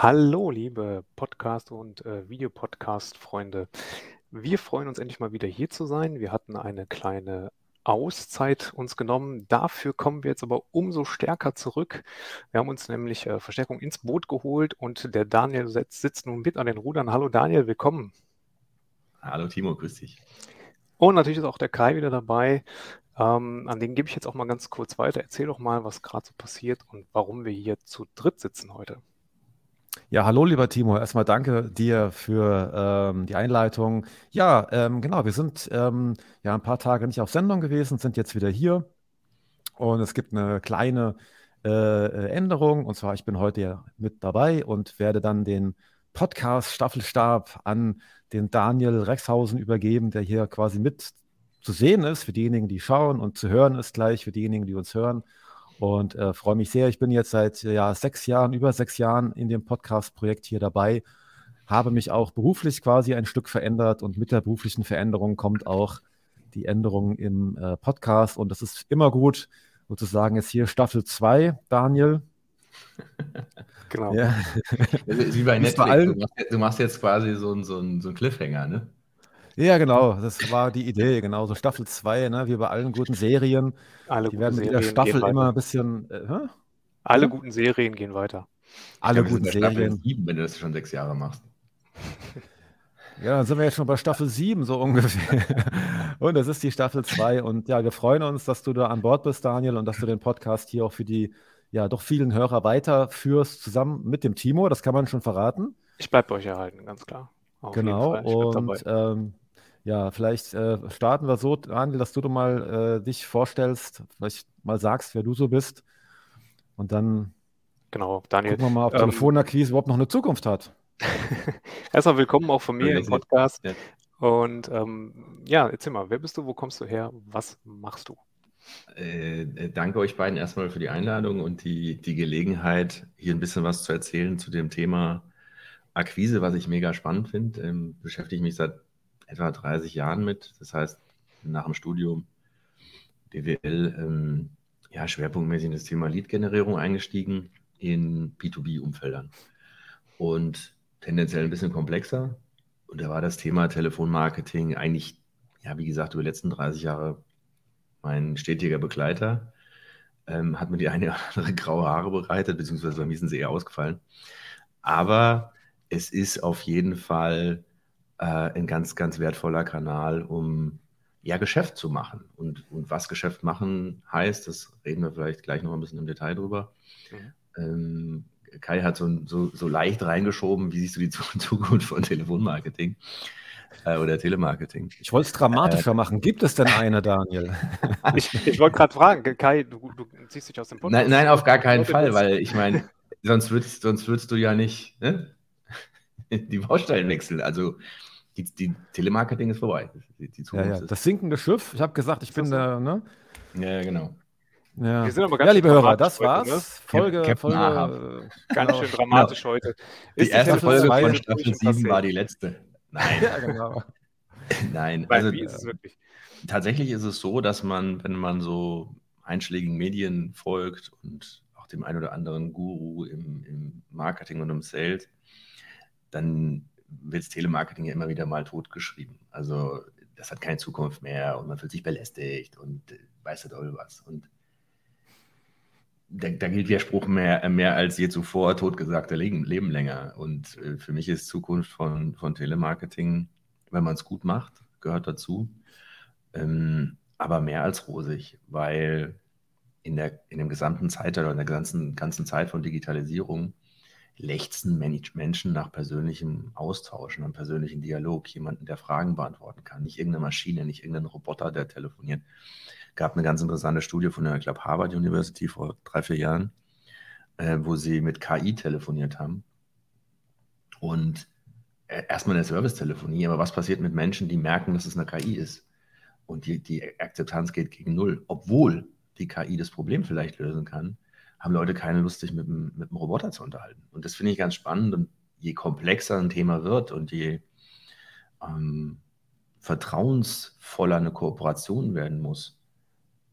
Hallo, liebe Podcast- und äh, Videopodcast-Freunde. Wir freuen uns endlich mal wieder hier zu sein. Wir hatten eine kleine Auszeit uns genommen. Dafür kommen wir jetzt aber umso stärker zurück. Wir haben uns nämlich äh, Verstärkung ins Boot geholt und der Daniel sitzt, sitzt nun mit an den Rudern. Hallo Daniel, willkommen. Hallo Timo, grüß dich. Und natürlich ist auch der Kai wieder dabei. Ähm, an den gebe ich jetzt auch mal ganz kurz weiter. Erzähl doch mal, was gerade so passiert und warum wir hier zu dritt sitzen heute. Ja, hallo lieber Timo, erstmal danke dir für ähm, die Einleitung. Ja, ähm, genau, wir sind ähm, ja ein paar Tage nicht auf Sendung gewesen, sind jetzt wieder hier und es gibt eine kleine äh, äh Änderung und zwar ich bin heute ja mit dabei und werde dann den Podcast Staffelstab an den Daniel Rexhausen übergeben, der hier quasi mit zu sehen ist für diejenigen, die schauen und zu hören ist gleich für diejenigen, die uns hören und äh, freue mich sehr. Ich bin jetzt seit ja, sechs Jahren, über sechs Jahren in dem Podcast-Projekt hier dabei, habe mich auch beruflich quasi ein Stück verändert und mit der beruflichen Veränderung kommt auch die Änderung im äh, Podcast und das ist immer gut. Sozusagen ist hier Staffel 2, Daniel. Genau. Ja. Wie bei Netflix. Du machst, du machst, jetzt quasi so einen so so ein Cliffhanger, ne? Ja, genau, das war die Idee, genau. So Staffel 2, ne? wie bei allen guten Serien. Alle die werden mit jeder Staffel immer ein bisschen. Äh, Alle ja? guten Serien gehen weiter. Alle guten Serien. 7, wenn du das schon sechs Jahre machst. Ja, dann sind wir jetzt schon bei Staffel 7, so ungefähr. und das ist die Staffel 2. Und ja, wir freuen uns, dass du da an Bord bist, Daniel, und dass du den Podcast hier auch für die ja doch vielen Hörer weiterführst, zusammen mit dem Timo. Das kann man schon verraten. Ich bleibe euch erhalten, ganz klar. Auf genau. Und ähm, ja, vielleicht äh, starten wir so, Daniel, dass du doch mal äh, dich vorstellst, vielleicht mal sagst, wer du so bist. Und dann genau, Daniel, gucken wir mal, ob ähm, Telefonakquise überhaupt noch eine Zukunft hat. Erstmal willkommen auch von mir im Podcast. Ja. Und ähm, ja, erzähl mal, wer bist du, wo kommst du her, was machst du? Äh, äh, danke euch beiden erstmal für die Einladung und die, die Gelegenheit, hier ein bisschen was zu erzählen zu dem Thema Akquise, was ich mega spannend finde. Ähm, beschäftige mich seit etwa 30 Jahren mit. Das heißt, nach dem Studium BWL ähm, ja, schwerpunktmäßig in das Thema Lead-Generierung eingestiegen in B2B-Umfeldern. Und tendenziell ein bisschen komplexer. Und da war das Thema Telefonmarketing eigentlich, ja, wie gesagt, über die letzten 30 Jahre mein stetiger Begleiter. Ähm, hat mir die eine oder andere graue Haare bereitet, beziehungsweise bei mir sind sie eher ausgefallen. Aber es ist auf jeden Fall äh, ein ganz, ganz wertvoller Kanal, um ja Geschäft zu machen. Und, und was Geschäft machen heißt, das reden wir vielleicht gleich noch ein bisschen im Detail drüber. Mhm. Ähm, Kai hat so, so, so leicht reingeschoben, wie siehst du die Zukunft von Telefonmarketing äh, oder Telemarketing? Ich wollte es dramatischer äh, machen. Gibt es denn eine, Daniel? ich, ich wollte gerade fragen, Kai, du, du, ziehst dich aus dem Podcast. Nein, nein auf gar keinen Fall, weil ich meine, sonst würdest, sonst würdest du ja nicht ne? die Baustellen wechseln. Also die, die Telemarketing ist vorbei. Die, die ja, ja. Das sinkende Schiff, ich habe gesagt, ich bin der, ne? Ja, genau. Ja. Wir sind aber ganz ja, liebe Hörer, das war's. Heute, ne? Folge, Cap Folge äh, ganz schön dramatisch genau. heute. Ist die erste Folge von Staffel 7 war die letzte. Nein. ja, genau. Nein, also wie ist es wirklich? Tatsächlich ist es so, dass man, wenn man so einschlägigen Medien folgt und auch dem einen oder anderen Guru im, im Marketing und im Sales, dann wird das Telemarketing ja immer wieder mal totgeschrieben. Also das hat keine Zukunft mehr und man fühlt sich belästigt und äh, weiß nicht doll was. Und da, da, gilt der Spruch mehr, mehr als je zuvor, totgesagte Leben, Leben länger. Und äh, für mich ist Zukunft von, von Telemarketing, wenn man es gut macht, gehört dazu, ähm, aber mehr als rosig, weil in, der, in dem gesamten Zeitalter, in der ganzen, ganzen Zeit von Digitalisierung lechzen Menschen nach persönlichem Austausch, einem persönlichen Dialog, jemanden, der Fragen beantworten kann, nicht irgendeine Maschine, nicht irgendein Roboter, der telefoniert. Gab eine ganz interessante Studie von der, ich glaube, Harvard University vor drei, vier Jahren, äh, wo sie mit KI telefoniert haben. Und äh, erstmal eine Service-Telefonie, aber was passiert mit Menschen, die merken, dass es eine KI ist? Und die, die Akzeptanz geht gegen Null, obwohl die KI das Problem vielleicht lösen kann haben Leute keine Lust, sich mit, mit einem Roboter zu unterhalten. Und das finde ich ganz spannend. Und je komplexer ein Thema wird und je ähm, vertrauensvoller eine Kooperation werden muss,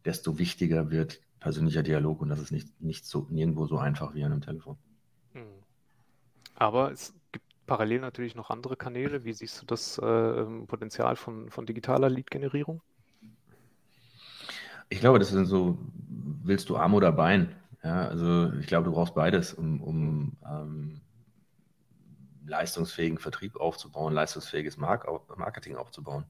desto wichtiger wird persönlicher Dialog und das ist nicht, nicht so nirgendwo so einfach wie an einem Telefon. Hm. Aber es gibt parallel natürlich noch andere Kanäle. Wie siehst du das äh, Potenzial von, von digitaler Lead-Generierung? Ich glaube, das sind so, willst du Arm oder Bein? Ja, also ich glaube, du brauchst beides, um, um ähm, leistungsfähigen Vertrieb aufzubauen, leistungsfähiges Mark Marketing aufzubauen.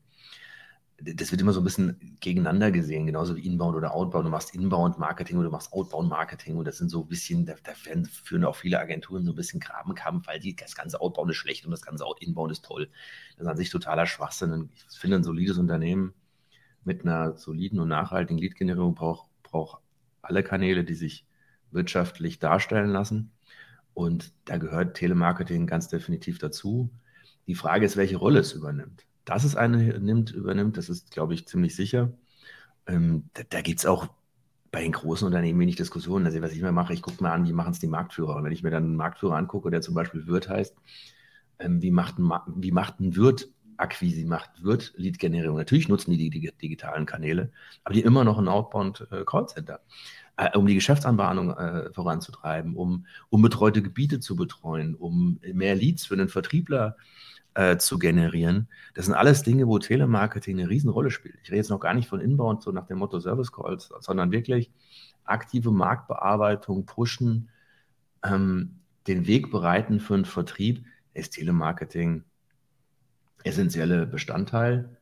Das wird immer so ein bisschen gegeneinander gesehen, genauso wie Inbound oder Outbound. Du machst Inbound-Marketing oder du machst Outbound-Marketing und das sind so ein bisschen, da, da führen auch viele Agenturen so ein bisschen Grabenkampf, weil die, das ganze Outbound ist schlecht und das ganze Inbound ist toll. Das ist an sich totaler Schwachsinn. Und ich finde, ein solides Unternehmen mit einer soliden und nachhaltigen Lead-Generierung braucht, braucht alle Kanäle, die sich wirtschaftlich darstellen lassen. Und da gehört Telemarketing ganz definitiv dazu. Die Frage ist, welche Rolle es übernimmt. Dass es eine nimmt, übernimmt, das ist, glaube ich, ziemlich sicher. Ähm, da da gibt es auch bei den großen Unternehmen wenig Diskussionen. Also, was ich immer mache, ich gucke mal an, wie machen es die Marktführer. Und wenn ich mir dann einen Marktführer angucke, der zum Beispiel Wirt heißt, ähm, wie, macht ein, wie macht ein Wirt Akquise macht, wird Lead-Generierung. Natürlich nutzen die die digitalen Kanäle, aber die immer noch ein Outbound-Callcenter, äh, äh, um die Geschäftsanbahnung äh, voranzutreiben, um, um betreute Gebiete zu betreuen, um mehr Leads für den Vertriebler äh, zu generieren. Das sind alles Dinge, wo Telemarketing eine Riesenrolle spielt. Ich rede jetzt noch gar nicht von Inbound, so nach dem Motto Service Calls, sondern wirklich aktive Marktbearbeitung, pushen, ähm, den Weg bereiten für einen Vertrieb, ist Telemarketing essentielle Bestandteil.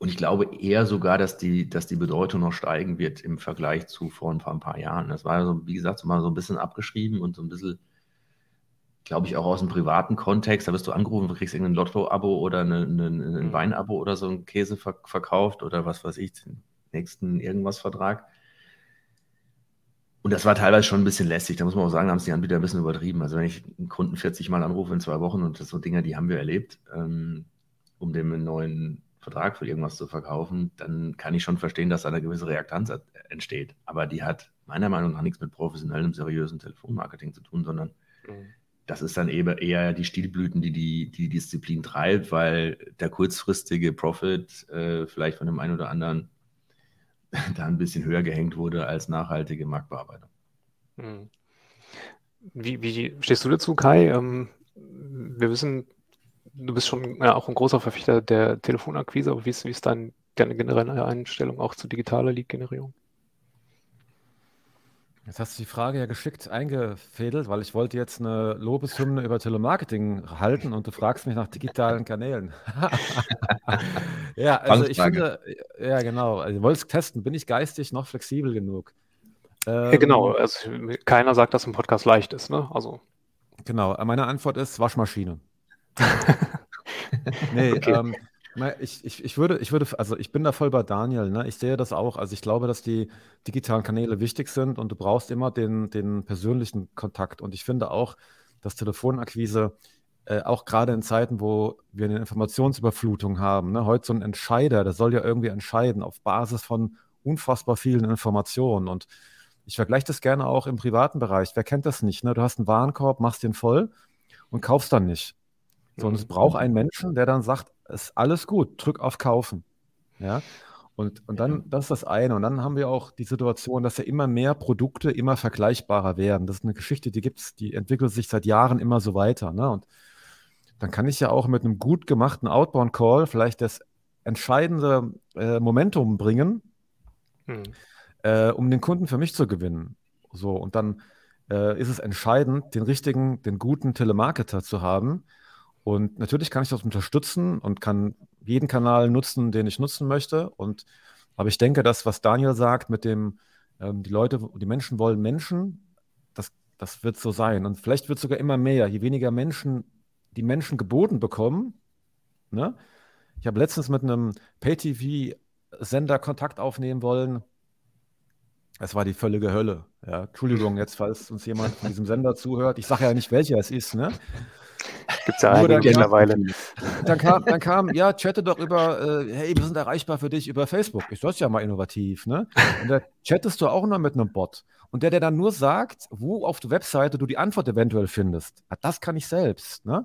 Und ich glaube eher sogar, dass die, dass die Bedeutung noch steigen wird im Vergleich zu vor ein paar, ein paar Jahren. Das war so, wie gesagt, so mal so ein bisschen abgeschrieben und so ein bisschen, glaube ich, auch aus dem privaten Kontext. Da wirst du angerufen, du kriegst irgendein Lotto-Abo oder eine, eine, ein mhm. Wein-Abo oder so ein Käse verkauft oder was weiß ich, den nächsten irgendwas Vertrag. Und das war teilweise schon ein bisschen lästig. Da muss man auch sagen, da haben es die Anbieter ein bisschen übertrieben. Also wenn ich einen Kunden 40 Mal anrufe in zwei Wochen und das so Dinge, die haben wir erlebt, ähm, um dem einen neuen Vertrag für irgendwas zu verkaufen, dann kann ich schon verstehen, dass da eine gewisse Reaktanz entsteht. Aber die hat meiner Meinung nach nichts mit professionellem, seriösen Telefonmarketing zu tun, sondern mhm. das ist dann eben eher die Stilblüten, die die, die Disziplin treibt, weil der kurzfristige Profit äh, vielleicht von dem einen oder anderen da ein bisschen höher gehängt wurde als nachhaltige Marktbearbeitung. Mhm. Wie, wie stehst du dazu, Kai? Ähm, wir wissen, du bist schon ja, auch ein großer Verfechter der Telefonakquise, aber wie ist, wie ist dein, deine generelle Einstellung auch zu digitaler Lead-Generierung? Jetzt hast du die Frage ja geschickt eingefädelt, weil ich wollte jetzt eine Lobeshymne über Telemarketing halten und du fragst mich nach digitalen Kanälen. ja, also ich finde, ja genau, also, ich wollte es testen, bin ich geistig noch flexibel genug? Ähm, ja, genau, also keiner sagt, dass ein Podcast leicht ist, ne? Also. Genau, meine Antwort ist Waschmaschine. nee, okay. ähm, ich, ich, ich, würde, ich würde, also ich bin da voll bei Daniel, ne? Ich sehe das auch. Also ich glaube, dass die digitalen Kanäle wichtig sind und du brauchst immer den, den persönlichen Kontakt. Und ich finde auch, dass Telefonakquise äh, auch gerade in Zeiten, wo wir eine Informationsüberflutung haben, ne? heute so ein Entscheider, der soll ja irgendwie entscheiden auf Basis von unfassbar vielen Informationen. Und ich vergleiche das gerne auch im privaten Bereich. Wer kennt das nicht? Ne? Du hast einen Warenkorb, machst den voll und kaufst dann nicht. Sondern es braucht einen Menschen, der dann sagt, ist alles gut, drück auf Kaufen. Ja. Und, und dann, das ist das eine. Und dann haben wir auch die Situation, dass ja immer mehr Produkte immer vergleichbarer werden. Das ist eine Geschichte, die gibt es, die entwickelt sich seit Jahren immer so weiter. Ne? Und dann kann ich ja auch mit einem gut gemachten Outbound-Call vielleicht das entscheidende äh, Momentum bringen, hm. äh, um den Kunden für mich zu gewinnen. So, und dann äh, ist es entscheidend, den richtigen, den guten Telemarketer zu haben, und natürlich kann ich das unterstützen und kann jeden Kanal nutzen, den ich nutzen möchte. Und aber ich denke, das, was Daniel sagt, mit dem, ähm, die Leute, die Menschen wollen Menschen, das, das wird so sein. Und vielleicht wird es sogar immer mehr, je weniger Menschen die Menschen geboten bekommen. Ne? Ich habe letztens mit einem Pay-TV-Sender Kontakt aufnehmen wollen. Es war die völlige Hölle. Ja, Entschuldigung, jetzt, falls uns jemand von diesem Sender zuhört. Ich sage ja nicht, welcher es ist. Ne? Gibt es ja einige mittlerweile. Dann kam, dann kam, ja, chatte doch über, äh, hey, wir sind erreichbar für dich über Facebook. Ist das ja mal innovativ, ne? Und da chattest du auch noch mit einem Bot. Und der, der dann nur sagt, wo auf der Webseite du die Antwort eventuell findest, ah, das kann ich selbst, ne?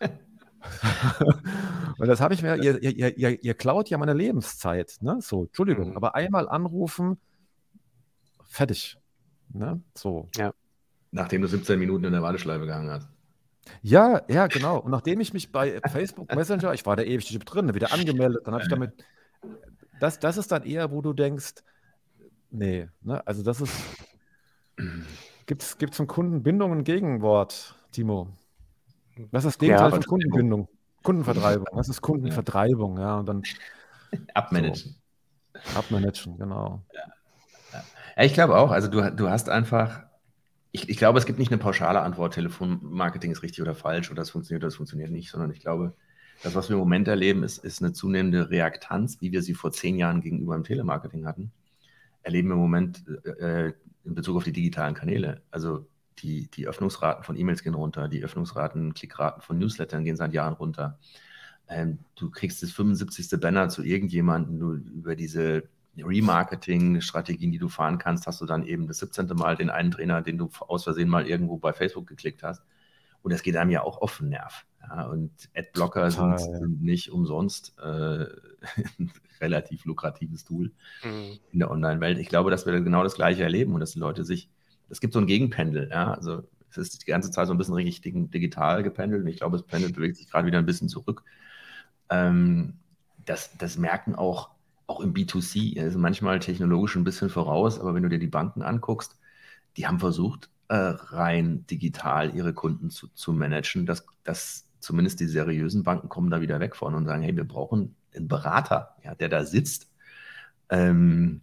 und das habe ich mir, ihr, ihr, ihr, ihr, klaut ja meine Lebenszeit, ne? So, Entschuldigung, mhm. aber einmal anrufen, fertig. Ne? So. Ja. Nachdem du 17 Minuten in der Warteschleife gehangen hast. Ja, ja, genau. Und nachdem ich mich bei Facebook Messenger, ich war da ewig drin, wieder angemeldet, dann habe ich damit, das, das ist dann eher, wo du denkst, nee, ne? also das ist, gibt es zum Kunden Bindung ein Gegenwort, Timo? Was ist das Gegenteil ja, von Kundenbindung? Kundenvertreibung. Was ist Kundenvertreibung? Ja, und dann. Abmanagen. So. Abmanagen, genau. Ja. ja. ich glaube auch. Also du, du hast einfach, ich, ich glaube, es gibt nicht eine pauschale Antwort, Telefonmarketing ist richtig oder falsch oder das funktioniert oder das funktioniert nicht, sondern ich glaube, das, was wir im Moment erleben, ist, ist eine zunehmende Reaktanz, wie wir sie vor zehn Jahren gegenüber dem Telemarketing hatten, erleben wir im Moment äh, in Bezug auf die digitalen Kanäle. Also die, die Öffnungsraten von E-Mails gehen runter, die Öffnungsraten, Klickraten von Newslettern gehen seit Jahren runter. Ähm, du kriegst das 75. Banner zu irgendjemandem, über diese Remarketing-Strategien, die du fahren kannst, hast du dann eben das 17. Mal den einen Trainer, den du aus Versehen mal irgendwo bei Facebook geklickt hast. Und das geht einem ja auch auf den Nerv. Ja, und Adblocker sind, ja. sind, nicht umsonst äh, ein relativ lukratives Tool mhm. in der Online-Welt. Ich glaube, dass wir genau das Gleiche erleben und dass die Leute sich es gibt so ein Gegenpendel, ja. Also es ist die ganze Zeit so ein bisschen richtig digital gependelt und ich glaube, das Pendel bewegt sich gerade wieder ein bisschen zurück. Ähm, das, das merken auch, auch im B2C, also manchmal technologisch ein bisschen voraus, aber wenn du dir die Banken anguckst, die haben versucht, äh, rein digital ihre Kunden zu, zu managen, dass, dass zumindest die seriösen Banken kommen da wieder weg von und sagen, hey, wir brauchen einen Berater, ja, der da sitzt. Ähm,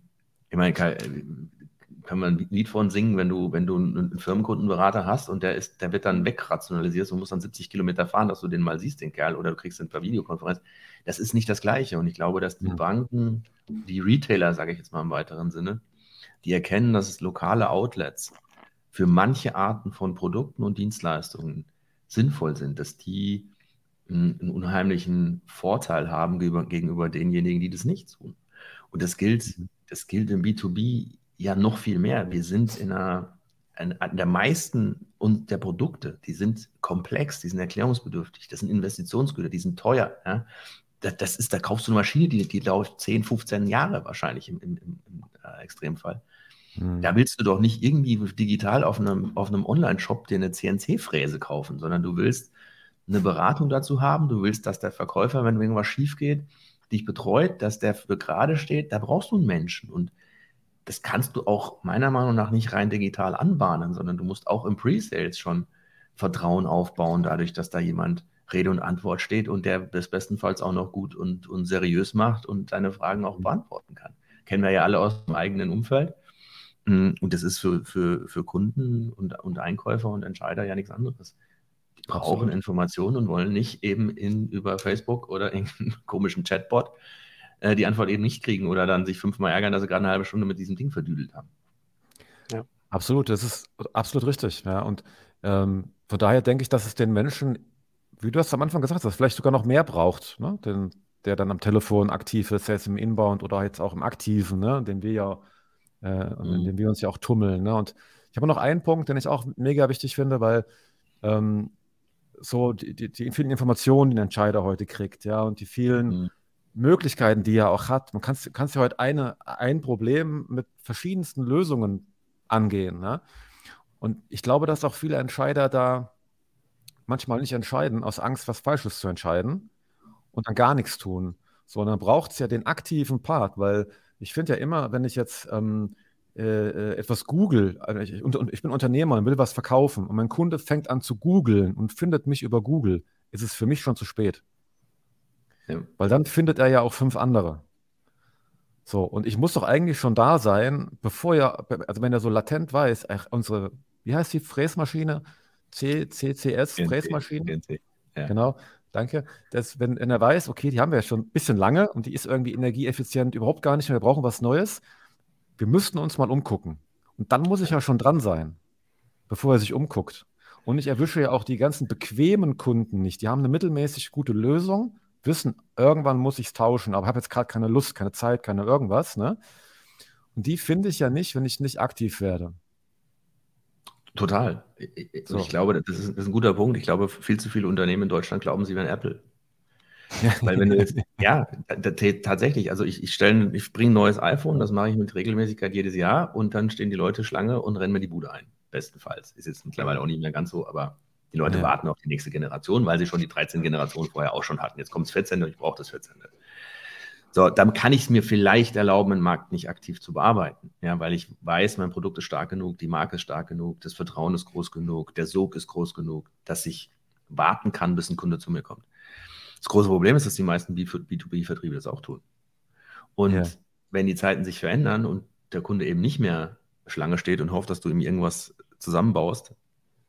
ich meine, kann man ein Lied von singen, wenn du, wenn du einen Firmenkundenberater hast und der ist, der wird dann wegrationalisiert und muss dann 70 Kilometer fahren, dass du den mal siehst, den Kerl, oder du kriegst ihn per Videokonferenz. Das ist nicht das Gleiche. Und ich glaube, dass die mhm. Banken, die Retailer, sage ich jetzt mal im weiteren Sinne, die erkennen, dass es lokale Outlets für manche Arten von Produkten und Dienstleistungen sinnvoll sind, dass die einen, unheimlichen Vorteil haben gegenüber, gegenüber denjenigen, die das nicht tun. Und das gilt, mhm. das gilt im B2B ja noch viel mehr. Wir sind in einer, in, in der meisten und der Produkte, die sind komplex, die sind erklärungsbedürftig, das sind Investitionsgüter, die sind teuer. Ja? Das, das, ist, da kaufst du eine Maschine, die, die läuft 10, 15 Jahre wahrscheinlich im, im, im, äh, Extremfall. Hm. Da willst du doch nicht irgendwie digital auf einem, auf einem Online-Shop dir eine CNC-Fräse kaufen, sondern du willst eine Beratung dazu haben. Du willst, dass der Verkäufer, wenn irgendwas schief geht, dich betreut, dass der für gerade steht. Da brauchst du einen Menschen. Und das kannst du auch meiner Meinung nach nicht rein digital anbahnen, sondern du musst auch im Pre-Sales schon Vertrauen aufbauen, dadurch, dass da jemand Rede und Antwort steht und der das bestenfalls auch noch gut und, und seriös macht und deine Fragen auch beantworten kann. Kennen wir ja alle aus dem eigenen Umfeld. Mm, und das ist für, für, für Kunden und, und Einkäufer und Entscheider ja nichts anderes. Die brauchen Absolut. Informationen und wollen nicht eben in, über Facebook oder irgendeinen komischen Chatbot äh, die Antwort eben nicht kriegen oder dann sich fünfmal ärgern, dass sie gerade eine halbe Stunde mit diesem Ding verdüdelt haben. Ja, absolut, das ist absolut richtig. Ja. Und ähm, von daher denke ich, dass es den Menschen, wie du hast am Anfang gesagt hast, vielleicht sogar noch mehr braucht, ne? Den, der dann am Telefon aktiv ist, sei es im Inbound oder jetzt auch im Aktiven, ne? den wir ja, äh, mhm. in dem wir uns ja auch tummeln. Ne? Und ich habe noch einen Punkt, den ich auch mega wichtig finde, weil ähm, so die, die, die, vielen Informationen, die ein Entscheider heute kriegt, ja, und die vielen mhm. Möglichkeiten, die er auch hat. Man kann ja heute eine, ein Problem mit verschiedensten Lösungen angehen. Ne? Und ich glaube, dass auch viele Entscheider da manchmal nicht entscheiden, aus Angst, was Falsches zu entscheiden und dann gar nichts tun. Sondern braucht es ja den aktiven Part, weil ich finde ja immer, wenn ich jetzt ähm, äh, äh etwas google, also ich, und, und ich bin Unternehmer und will was verkaufen und mein Kunde fängt an zu googeln und findet mich über Google, ist es für mich schon zu spät. Ja. Weil dann findet er ja auch fünf andere. So, und ich muss doch eigentlich schon da sein, bevor er, also wenn er so latent weiß, ach, unsere, wie heißt die Fräsmaschine? C, CCS, CNC, Fräsmaschine? CNC, ja. Genau, danke. Das, wenn, wenn er weiß, okay, die haben wir ja schon ein bisschen lange und die ist irgendwie energieeffizient überhaupt gar nicht mehr, wir brauchen was Neues. Wir müssten uns mal umgucken. Und dann muss ich ja schon dran sein, bevor er sich umguckt. Und ich erwische ja auch die ganzen bequemen Kunden nicht. Die haben eine mittelmäßig gute Lösung wissen, irgendwann muss ich es tauschen, aber habe jetzt gerade keine Lust, keine Zeit, keine irgendwas. Ne? Und die finde ich ja nicht, wenn ich nicht aktiv werde. Total. Ich, so. ich glaube, das ist, das ist, ein guter Punkt. Ich glaube, viel zu viele Unternehmen in Deutschland glauben, sie wären Apple. Weil wenn du jetzt, ja, tatsächlich, also ich, ich stelle, ich bringe ein neues iPhone, das mache ich mit Regelmäßigkeit jedes Jahr und dann stehen die Leute Schlange und rennen mir die Bude ein. Bestenfalls. Ist jetzt mittlerweile auch nicht mehr ganz so, aber die Leute ja. warten auf die nächste Generation, weil sie schon die 13 Generationen vorher auch schon hatten. Jetzt kommt das 14. und ich brauche das 14. So, dann kann ich es mir vielleicht erlauben, einen Markt nicht aktiv zu bearbeiten. Ja, weil ich weiß, mein Produkt ist stark genug, die Marke ist stark genug, das Vertrauen ist groß genug, der Sog ist groß genug, dass ich warten kann, bis ein Kunde zu mir kommt. Das große Problem ist, dass die meisten B2B-Vertriebe das auch tun. Und ja. wenn die Zeiten sich verändern und der Kunde eben nicht mehr Schlange steht und hofft, dass du ihm irgendwas zusammenbaust,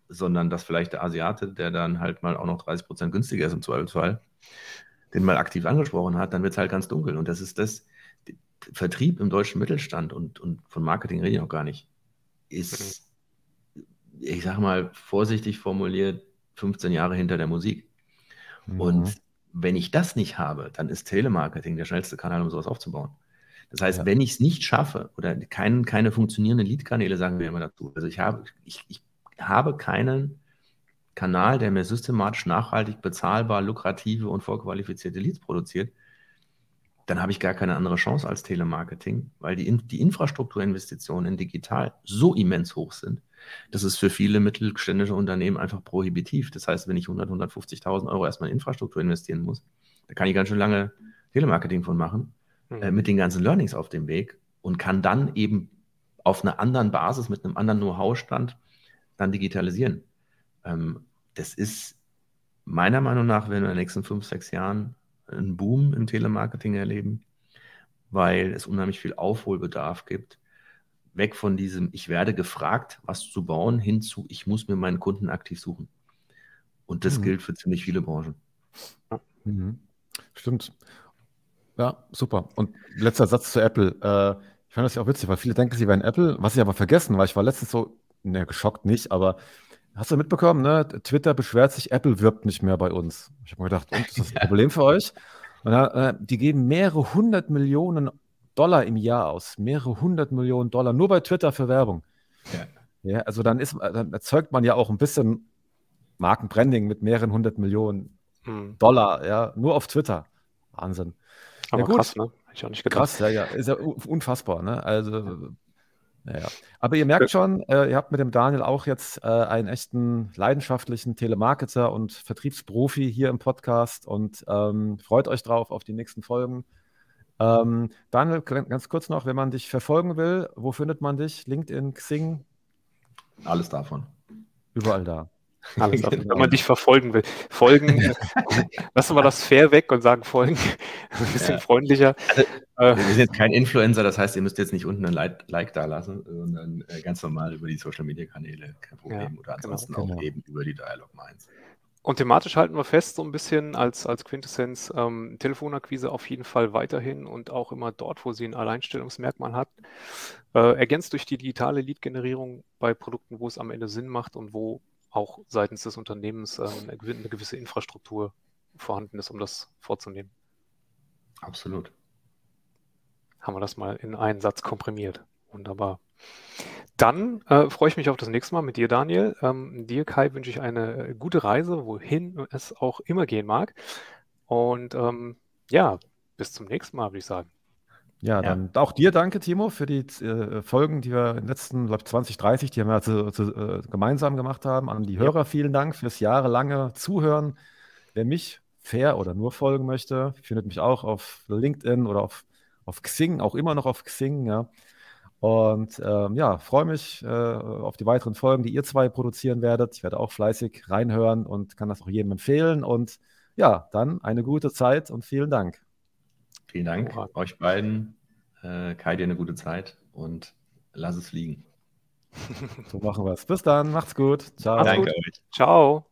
sondern dass vielleicht der Asiate, der dann halt mal auch noch 30 Prozent günstiger ist im Zweifelsfall, den mal aktiv angesprochen hat, dann wird es halt ganz dunkel. Und das ist das, Vertrieb im deutschen Mittelstand und, und von Marketing rede ich auch gar nicht, ist, ich sag mal, vorsichtig formuliert, 15 Jahre hinter der Musik. Mhm. Und wenn ich das nicht habe, dann ist Telemarketing der schnellste Kanal, um sowas aufzubauen. Das heißt, ja. wenn ich es nicht schaffe oder kein, keine funktionierenden Lead-Kanäle, sagen wir immer dazu. Also ich habe, ich, ich habe keinen Kanal, der mir systematisch nachhaltig bezahlbar, lukrative und vorqualifizierte Leads produziert, dann habe ich gar keine andere Chance als Telemarketing, weil die, die Infrastrukturinvestitionen in digital so immens hoch sind, dass es für viele mittelständische Unternehmen einfach prohibitiv. Das heißt, wenn ich 100, 150.000 Euro erstmal in Infrastruktur investieren muss, da kann ich ganz schön lange Telemarketing von machen, mhm. äh, mit den ganzen Learnings auf dem Weg und kann dann eben auf einer anderen Basis, mit einem anderen Know-how-Stand dann digitalisieren. Ähm, das ist meiner Meinung nach, wenn wir in den nächsten fünf, sechs Jahren einen Boom im Telemarketing erleben, weil es unheimlich viel Aufholbedarf gibt. Weg von diesem, ich werde gefragt, was zu bauen, hin zu, ich muss mir meinen Kunden aktiv suchen. Und das mhm. gilt für ziemlich viele Branchen. Mhm. Stimmt. Ja, super. Und letzter Satz zu Apple. Äh, ich fand das ja auch witzig, weil viele denken, sie wären Apple, was sie aber vergessen, weil ich war letztens so, ne, geschockt nicht, aber Hast du mitbekommen, ne? Twitter beschwert sich, Apple wirbt nicht mehr bei uns. Ich habe mir gedacht, und, ist das ein Problem für euch? Und, äh, die geben mehrere hundert Millionen Dollar im Jahr aus. Mehrere hundert Millionen Dollar nur bei Twitter für Werbung. Ja. ja also dann, ist, dann erzeugt man ja auch ein bisschen Markenbranding mit mehreren hundert Millionen hm. Dollar, ja, nur auf Twitter. Wahnsinn. Aber ja, krass, ne? Hätte ich auch nicht gedacht. Krass, ja, ja. Ist ja unfassbar, ne? Also ja, Aber ihr merkt schon, äh, ihr habt mit dem Daniel auch jetzt äh, einen echten leidenschaftlichen Telemarketer und Vertriebsprofi hier im Podcast und ähm, freut euch drauf auf die nächsten Folgen. Ähm, Daniel, ganz kurz noch, wenn man dich verfolgen will, wo findet man dich? LinkedIn, Xing? Alles davon. Überall da. Alles genau. Wenn man dich verfolgen will. Folgen, lassen wir das fair weg und sagen folgen. Ein bisschen ja. freundlicher. Also, äh, wir sind jetzt kein Influencer, das heißt, ihr müsst jetzt nicht unten ein Like da lassen, sondern äh, ganz normal über die Social Media Kanäle, kein Problem. Ja, Oder genau, ansonsten genau, auch eben über die Dialog Minds. Und thematisch halten wir fest, so ein bisschen als, als Quintessenz, ähm, Telefonakquise auf jeden Fall weiterhin und auch immer dort, wo sie ein Alleinstellungsmerkmal hat. Äh, ergänzt durch die digitale Lead-Generierung bei Produkten, wo es am Ende Sinn macht und wo auch seitens des Unternehmens ähm, eine gewisse Infrastruktur vorhanden ist, um das vorzunehmen. Absolut. Haben wir das mal in einen Satz komprimiert. Wunderbar. Dann äh, freue ich mich auf das nächste Mal mit dir, Daniel. Ähm, dir, Kai, wünsche ich eine gute Reise, wohin es auch immer gehen mag. Und ähm, ja, bis zum nächsten Mal, würde ich sagen. Ja, dann auch dir danke, Timo, für die äh, Folgen, die wir in den letzten, glaube 20, 30, die wir zu, zu, äh, gemeinsam gemacht haben. An die Hörer vielen Dank fürs jahrelange Zuhören. Wer mich fair oder nur folgen möchte, findet mich auch auf LinkedIn oder auf, auf Xing, auch immer noch auf Xing, ja. Und ähm, ja, freue mich äh, auf die weiteren Folgen, die ihr zwei produzieren werdet. Ich werde auch fleißig reinhören und kann das auch jedem empfehlen. Und ja, dann eine gute Zeit und vielen Dank. Vielen Dank oh. euch beiden. Äh, Kai, dir eine gute Zeit und lass es fliegen. so machen wir es. Bis dann, macht's gut. Ciao. Danke euch. Ciao.